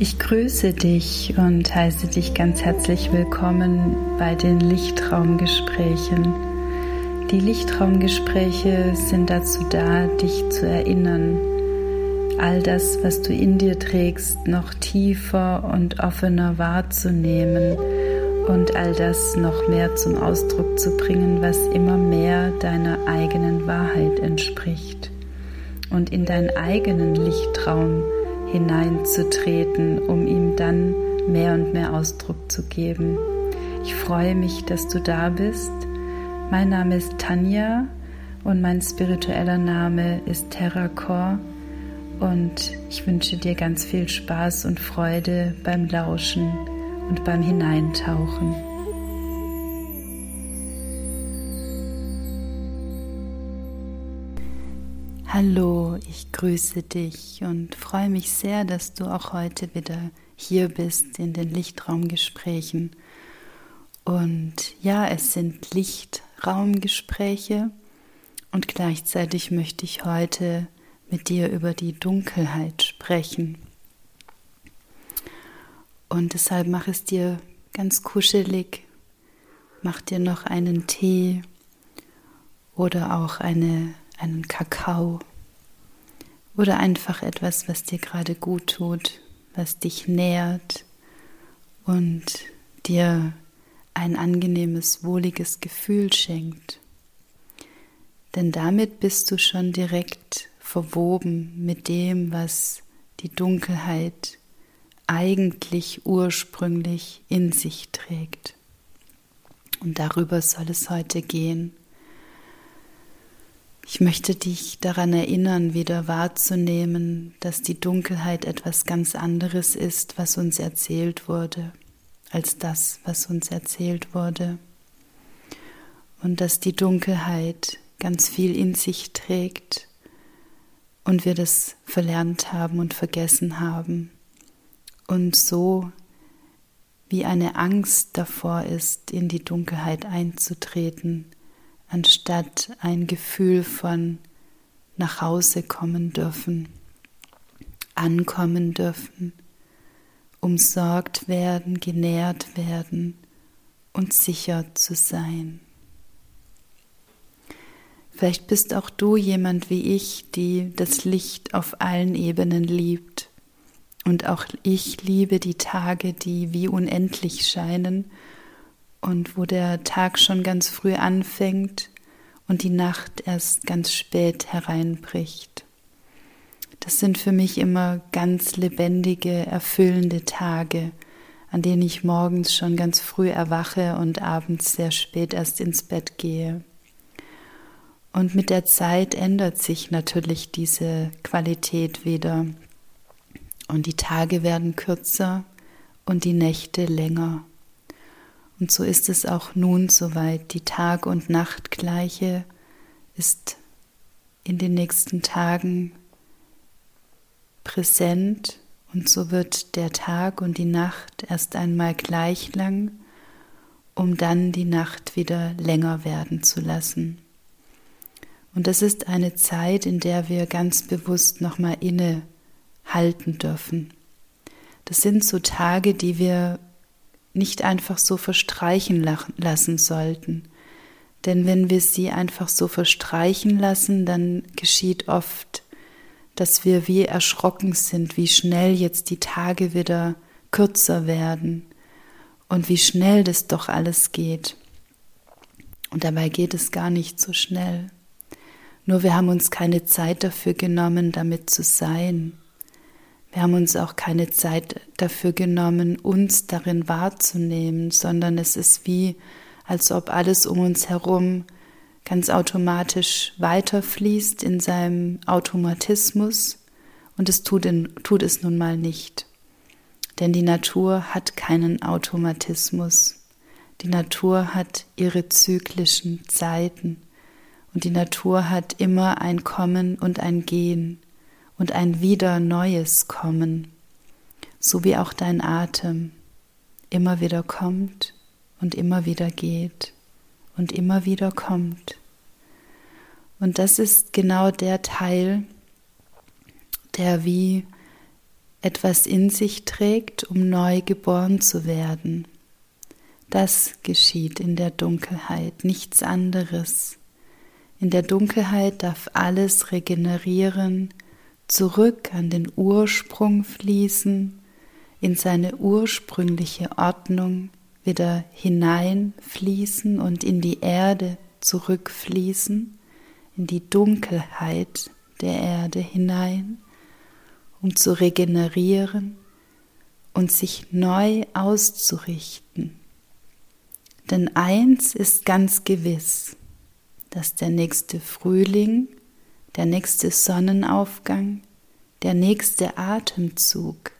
Ich grüße dich und heiße dich ganz herzlich willkommen bei den Lichtraumgesprächen. Die Lichtraumgespräche sind dazu da, dich zu erinnern, all das, was du in dir trägst, noch tiefer und offener wahrzunehmen und all das noch mehr zum Ausdruck zu bringen, was immer mehr deiner eigenen Wahrheit entspricht und in deinen eigenen Lichtraum hineinzutreten, um ihm dann mehr und mehr Ausdruck zu geben. Ich freue mich, dass du da bist. Mein Name ist Tanja und mein spiritueller Name ist Terracor und ich wünsche dir ganz viel Spaß und Freude beim Lauschen und beim Hineintauchen. Hallo, ich grüße dich und freue mich sehr, dass du auch heute wieder hier bist in den Lichtraumgesprächen. Und ja, es sind Lichtraumgespräche und gleichzeitig möchte ich heute mit dir über die Dunkelheit sprechen. Und deshalb mach es dir ganz kuschelig, mach dir noch einen Tee oder auch eine einen Kakao oder einfach etwas, was dir gerade gut tut, was dich nährt und dir ein angenehmes, wohliges Gefühl schenkt. Denn damit bist du schon direkt verwoben mit dem, was die Dunkelheit eigentlich ursprünglich in sich trägt. Und darüber soll es heute gehen. Ich möchte dich daran erinnern, wieder wahrzunehmen, dass die Dunkelheit etwas ganz anderes ist, was uns erzählt wurde, als das, was uns erzählt wurde. Und dass die Dunkelheit ganz viel in sich trägt und wir das verlernt haben und vergessen haben. Und so wie eine Angst davor ist, in die Dunkelheit einzutreten, anstatt ein Gefühl von nach Hause kommen dürfen, ankommen dürfen, umsorgt werden, genährt werden und sicher zu sein. Vielleicht bist auch du jemand wie ich, die das Licht auf allen Ebenen liebt. Und auch ich liebe die Tage, die wie unendlich scheinen und wo der Tag schon ganz früh anfängt und die Nacht erst ganz spät hereinbricht. Das sind für mich immer ganz lebendige, erfüllende Tage, an denen ich morgens schon ganz früh erwache und abends sehr spät erst ins Bett gehe. Und mit der Zeit ändert sich natürlich diese Qualität wieder. Und die Tage werden kürzer und die Nächte länger. Und so ist es auch nun soweit. Die Tag- und Nachtgleiche ist in den nächsten Tagen präsent und so wird der Tag und die Nacht erst einmal gleich lang, um dann die Nacht wieder länger werden zu lassen. Und das ist eine Zeit, in der wir ganz bewusst nochmal innehalten dürfen. Das sind so Tage, die wir nicht einfach so verstreichen lassen sollten. Denn wenn wir sie einfach so verstreichen lassen, dann geschieht oft, dass wir wie erschrocken sind, wie schnell jetzt die Tage wieder kürzer werden und wie schnell das doch alles geht. Und dabei geht es gar nicht so schnell. Nur wir haben uns keine Zeit dafür genommen, damit zu sein. Wir haben uns auch keine Zeit dafür genommen, uns darin wahrzunehmen, sondern es ist wie, als ob alles um uns herum ganz automatisch weiterfließt in seinem Automatismus und es tut, in, tut es nun mal nicht. Denn die Natur hat keinen Automatismus. Die Natur hat ihre zyklischen Zeiten und die Natur hat immer ein Kommen und ein Gehen und ein wieder neues Kommen, so wie auch dein Atem immer wieder kommt und immer wieder geht und immer wieder kommt. Und das ist genau der Teil, der wie etwas in sich trägt, um neu geboren zu werden. Das geschieht in der Dunkelheit, nichts anderes. In der Dunkelheit darf alles regenerieren, zurück an den Ursprung fließen, in seine ursprüngliche Ordnung wieder hineinfließen und in die Erde zurückfließen, in die Dunkelheit der Erde hinein, um zu regenerieren und sich neu auszurichten. Denn eins ist ganz gewiss, dass der nächste Frühling, der nächste Sonnenaufgang, der nächste Atemzug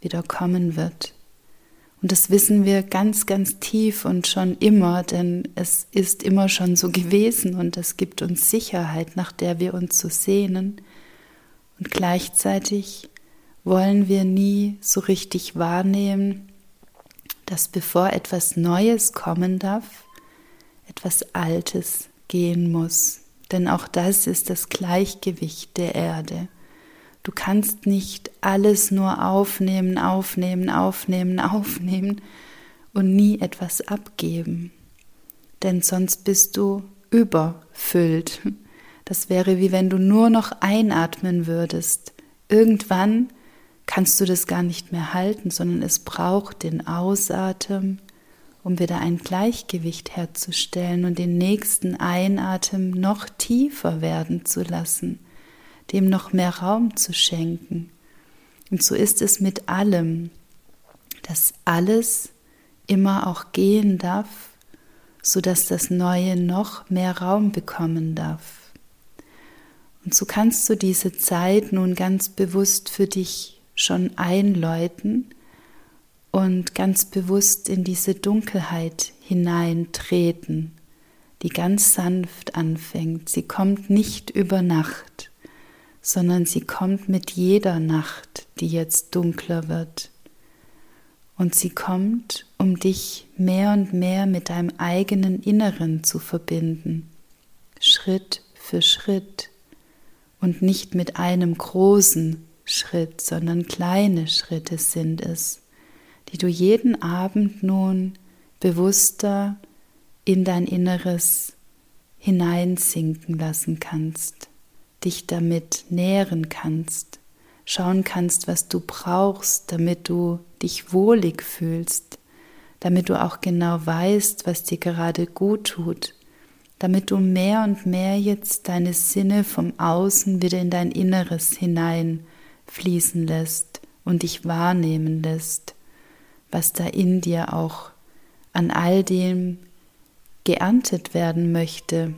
wieder kommen wird. Und das wissen wir ganz, ganz tief und schon immer, denn es ist immer schon so gewesen und es gibt uns Sicherheit, nach der wir uns so sehnen. Und gleichzeitig wollen wir nie so richtig wahrnehmen, dass bevor etwas Neues kommen darf, etwas Altes gehen muss. Denn auch das ist das Gleichgewicht der Erde. Du kannst nicht alles nur aufnehmen, aufnehmen, aufnehmen, aufnehmen und nie etwas abgeben. Denn sonst bist du überfüllt. Das wäre wie wenn du nur noch einatmen würdest. Irgendwann kannst du das gar nicht mehr halten, sondern es braucht den Ausatmen um wieder ein Gleichgewicht herzustellen und den nächsten Einatmen noch tiefer werden zu lassen, dem noch mehr Raum zu schenken. Und so ist es mit allem, dass alles immer auch gehen darf, so dass das Neue noch mehr Raum bekommen darf. Und so kannst du diese Zeit nun ganz bewusst für dich schon einläuten, und ganz bewusst in diese Dunkelheit hineintreten, die ganz sanft anfängt. Sie kommt nicht über Nacht, sondern sie kommt mit jeder Nacht, die jetzt dunkler wird. Und sie kommt, um dich mehr und mehr mit deinem eigenen Inneren zu verbinden, Schritt für Schritt und nicht mit einem großen Schritt, sondern kleine Schritte sind es die du jeden Abend nun bewusster in dein Inneres hineinsinken lassen kannst, dich damit nähren kannst, schauen kannst, was du brauchst, damit du dich wohlig fühlst, damit du auch genau weißt, was dir gerade gut tut, damit du mehr und mehr jetzt deine Sinne vom Außen wieder in dein Inneres hineinfließen lässt und dich wahrnehmen lässt was da in dir auch an all dem geerntet werden möchte,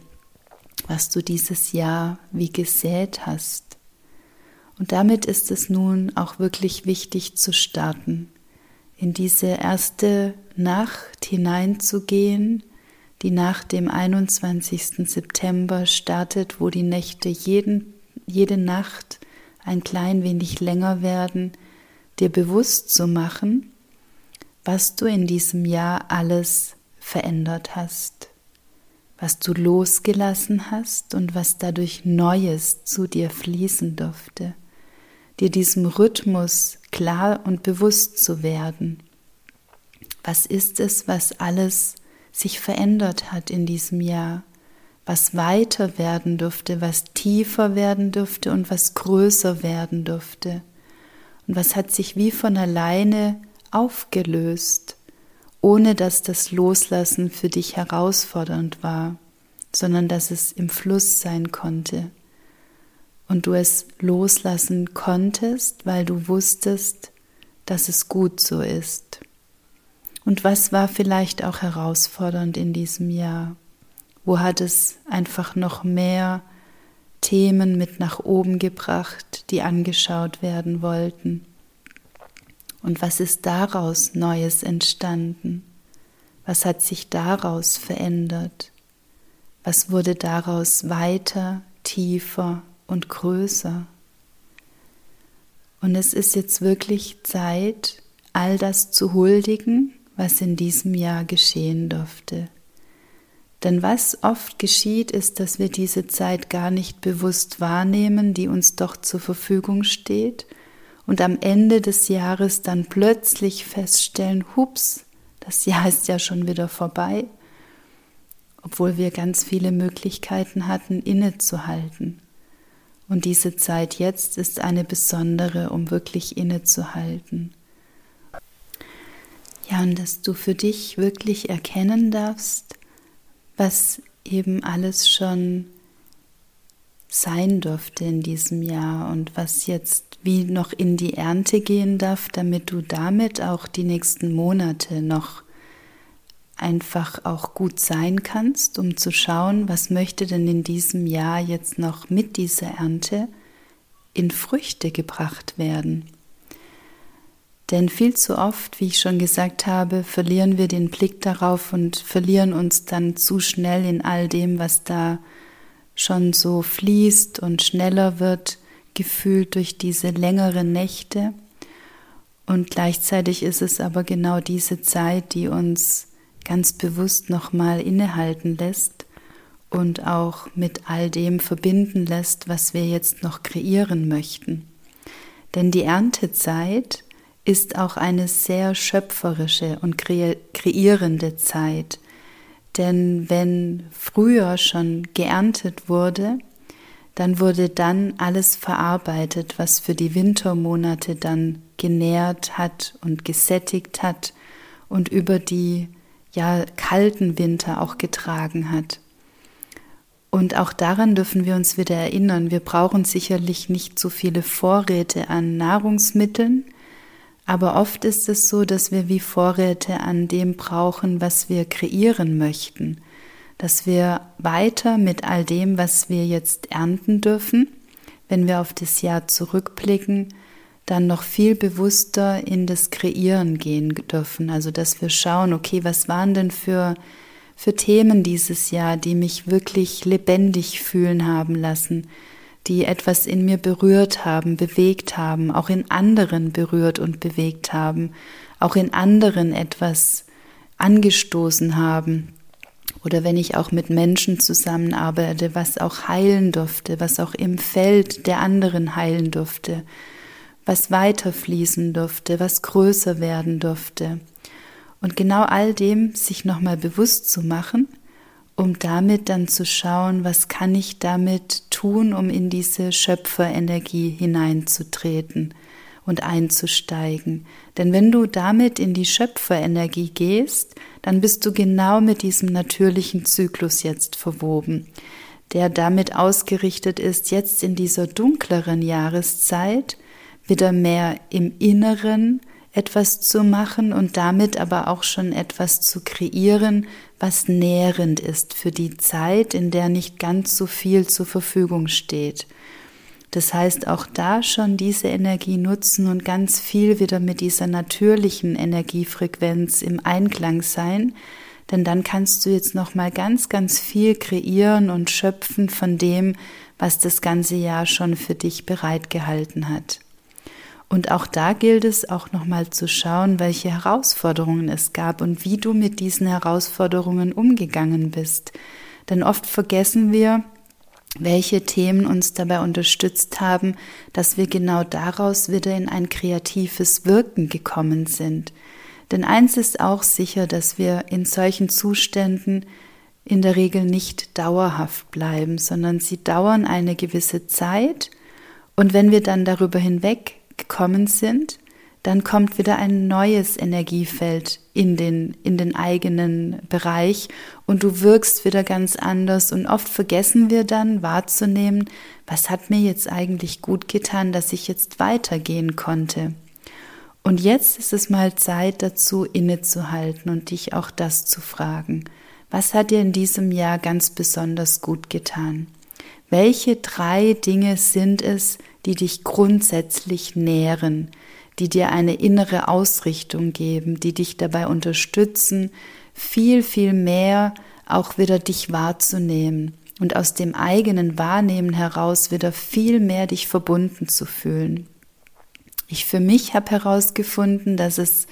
was du dieses Jahr wie gesät hast. Und damit ist es nun auch wirklich wichtig zu starten, in diese erste Nacht hineinzugehen, die nach dem 21. September startet, wo die Nächte jeden, jede Nacht ein klein wenig länger werden, dir bewusst zu machen, was du in diesem Jahr alles verändert hast, was du losgelassen hast und was dadurch Neues zu dir fließen durfte, dir diesem Rhythmus klar und bewusst zu werden. Was ist es, was alles sich verändert hat in diesem Jahr, was weiter werden durfte, was tiefer werden durfte und was größer werden durfte? Und was hat sich wie von alleine aufgelöst, ohne dass das Loslassen für dich herausfordernd war, sondern dass es im Fluss sein konnte und du es loslassen konntest, weil du wusstest, dass es gut so ist. Und was war vielleicht auch herausfordernd in diesem Jahr? Wo hat es einfach noch mehr Themen mit nach oben gebracht, die angeschaut werden wollten? Und was ist daraus Neues entstanden? Was hat sich daraus verändert? Was wurde daraus weiter, tiefer und größer? Und es ist jetzt wirklich Zeit, all das zu huldigen, was in diesem Jahr geschehen durfte. Denn was oft geschieht, ist, dass wir diese Zeit gar nicht bewusst wahrnehmen, die uns doch zur Verfügung steht und am Ende des Jahres dann plötzlich feststellen, hups, das Jahr ist ja schon wieder vorbei, obwohl wir ganz viele Möglichkeiten hatten, innezuhalten. Und diese Zeit jetzt ist eine besondere, um wirklich innezuhalten. Ja, und dass du für dich wirklich erkennen darfst, was eben alles schon sein durfte in diesem Jahr und was jetzt wie noch in die Ernte gehen darf, damit du damit auch die nächsten Monate noch einfach auch gut sein kannst, um zu schauen, was möchte denn in diesem Jahr jetzt noch mit dieser Ernte in Früchte gebracht werden. Denn viel zu oft, wie ich schon gesagt habe, verlieren wir den Blick darauf und verlieren uns dann zu schnell in all dem, was da schon so fließt und schneller wird, gefühlt durch diese längeren Nächte. Und gleichzeitig ist es aber genau diese Zeit, die uns ganz bewusst nochmal innehalten lässt und auch mit all dem verbinden lässt, was wir jetzt noch kreieren möchten. Denn die Erntezeit ist auch eine sehr schöpferische und kreierende Zeit. Denn wenn früher schon geerntet wurde, dann wurde dann alles verarbeitet, was für die Wintermonate dann genährt hat und gesättigt hat und über die ja kalten Winter auch getragen hat. Und auch daran dürfen wir uns wieder erinnern. Wir brauchen sicherlich nicht so viele Vorräte an Nahrungsmitteln, aber oft ist es so, dass wir wie Vorräte an dem brauchen, was wir kreieren möchten, dass wir weiter mit all dem, was wir jetzt ernten dürfen, wenn wir auf das Jahr zurückblicken, dann noch viel bewusster in das Kreieren gehen dürfen. Also dass wir schauen, okay, was waren denn für, für Themen dieses Jahr, die mich wirklich lebendig fühlen haben lassen, die etwas in mir berührt haben, bewegt haben, auch in anderen berührt und bewegt haben, auch in anderen etwas angestoßen haben. Oder wenn ich auch mit Menschen zusammenarbeite, was auch heilen durfte, was auch im Feld der anderen heilen durfte, was weiterfließen durfte, was größer werden durfte. Und genau all dem sich nochmal bewusst zu machen – um damit dann zu schauen, was kann ich damit tun, um in diese Schöpferenergie hineinzutreten und einzusteigen. Denn wenn du damit in die Schöpferenergie gehst, dann bist du genau mit diesem natürlichen Zyklus jetzt verwoben, der damit ausgerichtet ist, jetzt in dieser dunkleren Jahreszeit wieder mehr im Inneren etwas zu machen und damit aber auch schon etwas zu kreieren, was nährend ist für die Zeit, in der nicht ganz so viel zur Verfügung steht. Das heißt, auch da schon diese Energie nutzen und ganz viel wieder mit dieser natürlichen Energiefrequenz im Einklang sein, denn dann kannst du jetzt noch mal ganz ganz viel kreieren und schöpfen von dem, was das ganze Jahr schon für dich bereitgehalten hat. Und auch da gilt es auch nochmal zu schauen, welche Herausforderungen es gab und wie du mit diesen Herausforderungen umgegangen bist. Denn oft vergessen wir, welche Themen uns dabei unterstützt haben, dass wir genau daraus wieder in ein kreatives Wirken gekommen sind. Denn eins ist auch sicher, dass wir in solchen Zuständen in der Regel nicht dauerhaft bleiben, sondern sie dauern eine gewisse Zeit und wenn wir dann darüber hinweg gekommen sind, dann kommt wieder ein neues Energiefeld in den, in den eigenen Bereich und du wirkst wieder ganz anders und oft vergessen wir dann wahrzunehmen, was hat mir jetzt eigentlich gut getan, dass ich jetzt weitergehen konnte. Und jetzt ist es mal Zeit dazu, innezuhalten und dich auch das zu fragen. Was hat dir in diesem Jahr ganz besonders gut getan? Welche drei Dinge sind es, die dich grundsätzlich nähren, die dir eine innere Ausrichtung geben, die dich dabei unterstützen, viel, viel mehr auch wieder dich wahrzunehmen und aus dem eigenen Wahrnehmen heraus wieder viel mehr dich verbunden zu fühlen. Ich für mich habe herausgefunden, dass es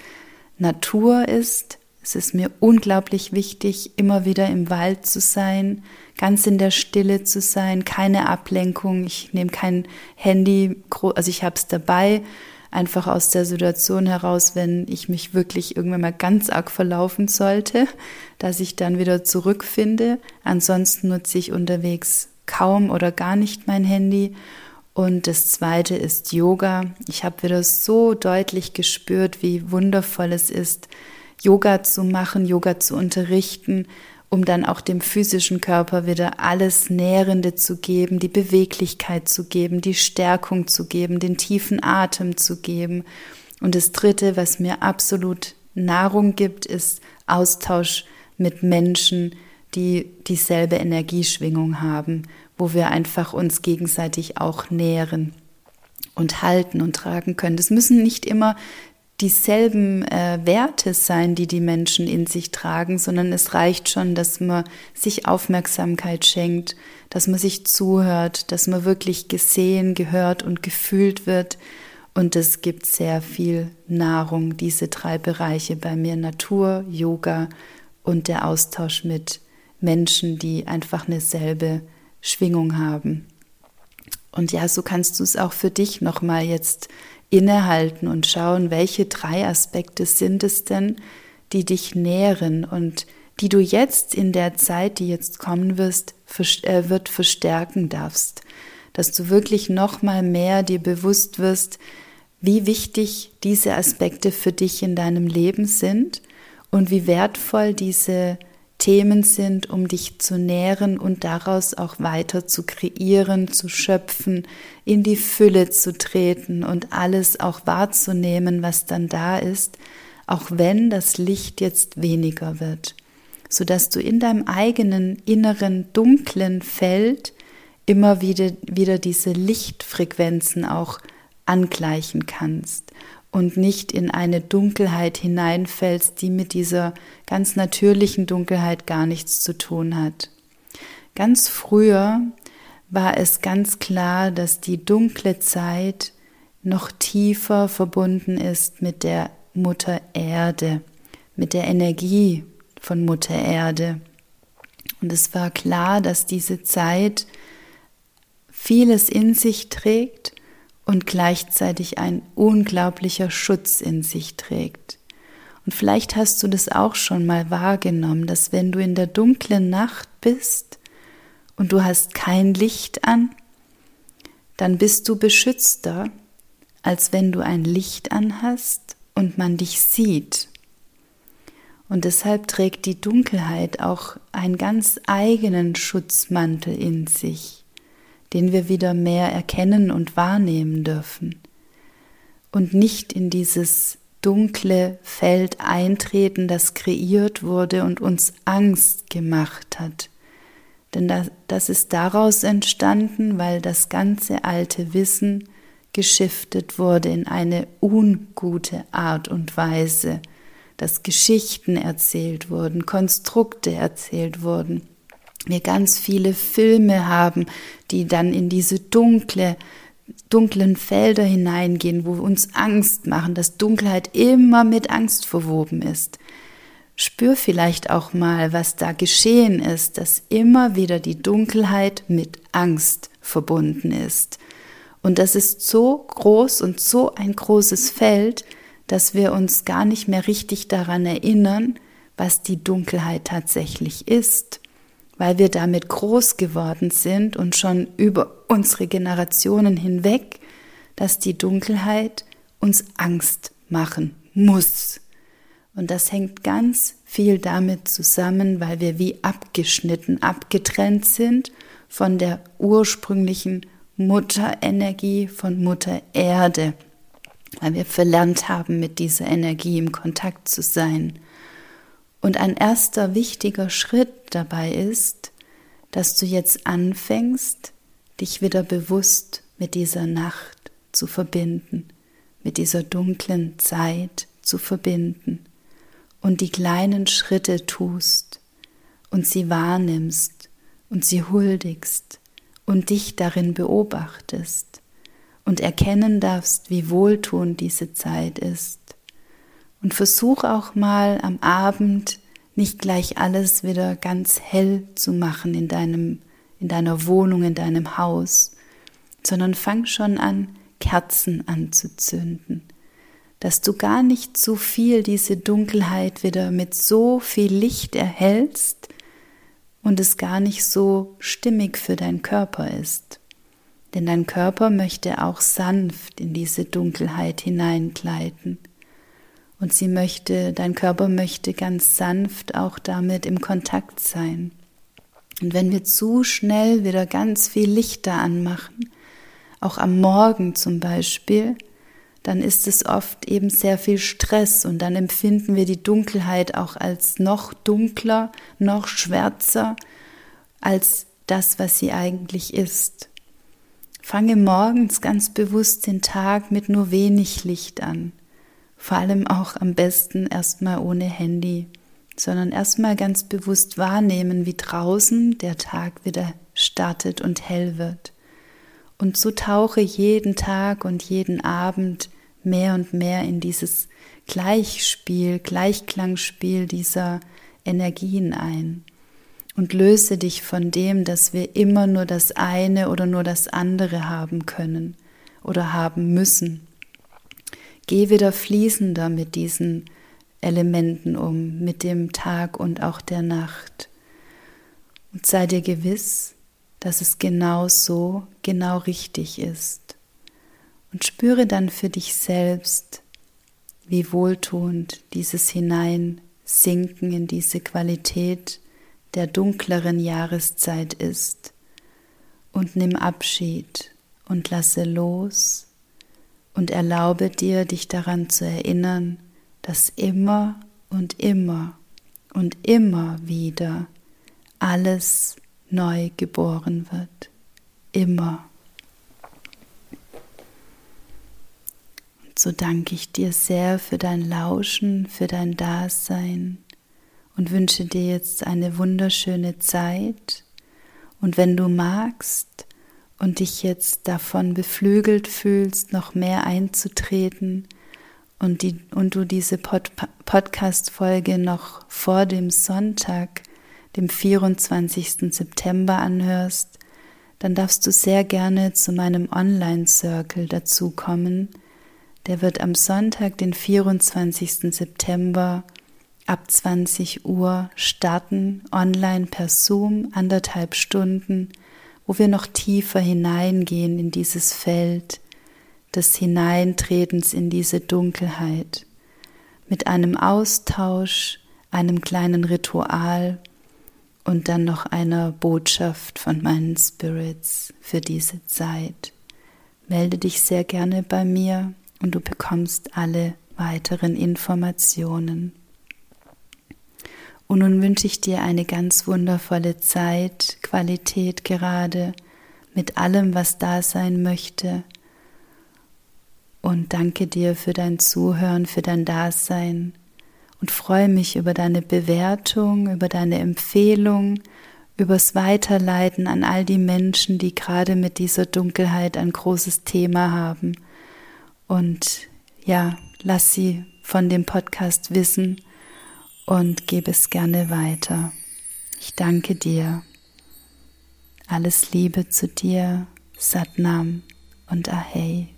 Natur ist. Es ist mir unglaublich wichtig, immer wieder im Wald zu sein, ganz in der Stille zu sein, keine Ablenkung. Ich nehme kein Handy, also ich habe es dabei, einfach aus der Situation heraus, wenn ich mich wirklich irgendwann mal ganz arg verlaufen sollte, dass ich dann wieder zurückfinde. Ansonsten nutze ich unterwegs kaum oder gar nicht mein Handy. Und das zweite ist Yoga. Ich habe wieder so deutlich gespürt, wie wundervoll es ist, Yoga zu machen, Yoga zu unterrichten, um dann auch dem physischen Körper wieder alles Nährende zu geben, die Beweglichkeit zu geben, die Stärkung zu geben, den tiefen Atem zu geben. Und das Dritte, was mir absolut Nahrung gibt, ist Austausch mit Menschen, die dieselbe Energieschwingung haben, wo wir einfach uns gegenseitig auch nähren und halten und tragen können. Das müssen nicht immer dieselben äh, Werte sein, die die Menschen in sich tragen, sondern es reicht schon, dass man sich Aufmerksamkeit schenkt, dass man sich zuhört, dass man wirklich gesehen, gehört und gefühlt wird. Und es gibt sehr viel Nahrung, diese drei Bereiche bei mir, Natur, Yoga und der Austausch mit Menschen, die einfach eine selbe Schwingung haben. Und ja, so kannst du es auch für dich nochmal jetzt innehalten und schauen, welche drei Aspekte sind es denn, die dich nähren und die du jetzt in der Zeit, die jetzt kommen wirst, äh, wird verstärken darfst, dass du wirklich noch mal mehr dir bewusst wirst, wie wichtig diese Aspekte für dich in deinem Leben sind und wie wertvoll diese Themen sind, um dich zu nähren und daraus auch weiter zu kreieren, zu schöpfen, in die Fülle zu treten und alles auch wahrzunehmen, was dann da ist, auch wenn das Licht jetzt weniger wird, sodass du in deinem eigenen inneren dunklen Feld immer wieder, wieder diese Lichtfrequenzen auch angleichen kannst und nicht in eine Dunkelheit hineinfällst, die mit dieser ganz natürlichen Dunkelheit gar nichts zu tun hat. Ganz früher war es ganz klar, dass die dunkle Zeit noch tiefer verbunden ist mit der Mutter Erde, mit der Energie von Mutter Erde. Und es war klar, dass diese Zeit vieles in sich trägt und gleichzeitig ein unglaublicher Schutz in sich trägt. Und vielleicht hast du das auch schon mal wahrgenommen, dass wenn du in der dunklen Nacht bist und du hast kein Licht an, dann bist du beschützter, als wenn du ein Licht anhast und man dich sieht. Und deshalb trägt die Dunkelheit auch einen ganz eigenen Schutzmantel in sich den wir wieder mehr erkennen und wahrnehmen dürfen und nicht in dieses dunkle Feld eintreten, das kreiert wurde und uns Angst gemacht hat. Denn das, das ist daraus entstanden, weil das ganze alte Wissen geschiftet wurde in eine ungute Art und Weise, dass Geschichten erzählt wurden, Konstrukte erzählt wurden, wir ganz viele Filme haben, die dann in diese dunkle, dunklen Felder hineingehen, wo uns Angst machen, dass Dunkelheit immer mit Angst verwoben ist. Spür vielleicht auch mal, was da geschehen ist, dass immer wieder die Dunkelheit mit Angst verbunden ist. Und das ist so groß und so ein großes Feld, dass wir uns gar nicht mehr richtig daran erinnern, was die Dunkelheit tatsächlich ist weil wir damit groß geworden sind und schon über unsere Generationen hinweg, dass die Dunkelheit uns Angst machen muss. Und das hängt ganz viel damit zusammen, weil wir wie abgeschnitten, abgetrennt sind von der ursprünglichen Mutterenergie von Mutter Erde, weil wir verlernt haben, mit dieser Energie im Kontakt zu sein. Und ein erster wichtiger Schritt dabei ist, dass du jetzt anfängst, dich wieder bewusst mit dieser Nacht zu verbinden, mit dieser dunklen Zeit zu verbinden und die kleinen Schritte tust und sie wahrnimmst und sie huldigst und dich darin beobachtest und erkennen darfst, wie wohltuend diese Zeit ist und versuch auch mal am Abend nicht gleich alles wieder ganz hell zu machen in deinem, in deiner Wohnung, in deinem Haus, sondern fang schon an, Kerzen anzuzünden, dass du gar nicht zu viel diese Dunkelheit wieder mit so viel Licht erhältst und es gar nicht so stimmig für deinen Körper ist. Denn dein Körper möchte auch sanft in diese Dunkelheit hineingleiten. Und sie möchte, dein Körper möchte ganz sanft auch damit im Kontakt sein. Und wenn wir zu schnell wieder ganz viel Lichter anmachen, auch am Morgen zum Beispiel, dann ist es oft eben sehr viel Stress und dann empfinden wir die Dunkelheit auch als noch dunkler, noch schwärzer als das, was sie eigentlich ist. Fange morgens ganz bewusst den Tag mit nur wenig Licht an. Vor allem auch am besten erstmal ohne Handy, sondern erstmal ganz bewusst wahrnehmen, wie draußen der Tag wieder startet und hell wird. Und so tauche jeden Tag und jeden Abend mehr und mehr in dieses Gleichspiel, Gleichklangspiel dieser Energien ein. Und löse dich von dem, dass wir immer nur das eine oder nur das andere haben können oder haben müssen. Geh wieder fließender mit diesen Elementen um, mit dem Tag und auch der Nacht. Und sei dir gewiss, dass es genau so, genau richtig ist. Und spüre dann für dich selbst, wie wohltuend dieses Hineinsinken in diese Qualität der dunkleren Jahreszeit ist. Und nimm Abschied und lasse los und erlaube dir, dich daran zu erinnern, dass immer und immer und immer wieder alles neu geboren wird. Immer. Und so danke ich dir sehr für dein Lauschen, für dein Dasein und wünsche dir jetzt eine wunderschöne Zeit. Und wenn du magst und dich jetzt davon beflügelt fühlst, noch mehr einzutreten, und, die, und du diese Pod Podcast-Folge noch vor dem Sonntag dem 24. September anhörst, dann darfst du sehr gerne zu meinem Online-Circle dazukommen. Der wird am Sonntag, den 24. September ab 20 Uhr starten, online per Zoom, anderthalb Stunden, wo wir noch tiefer hineingehen in dieses Feld des Hineintretens in diese Dunkelheit mit einem Austausch, einem kleinen Ritual und dann noch einer Botschaft von meinen Spirits für diese Zeit. Melde dich sehr gerne bei mir und du bekommst alle weiteren Informationen. Und nun wünsche ich dir eine ganz wundervolle Zeit, Qualität gerade mit allem, was da sein möchte. Und danke dir für dein Zuhören, für dein Dasein und freue mich über deine Bewertung, über deine Empfehlung, übers Weiterleiten an all die Menschen, die gerade mit dieser Dunkelheit ein großes Thema haben. Und ja, lass sie von dem Podcast wissen und gebe es gerne weiter. Ich danke dir. Alles Liebe zu dir, Satnam und Ahei.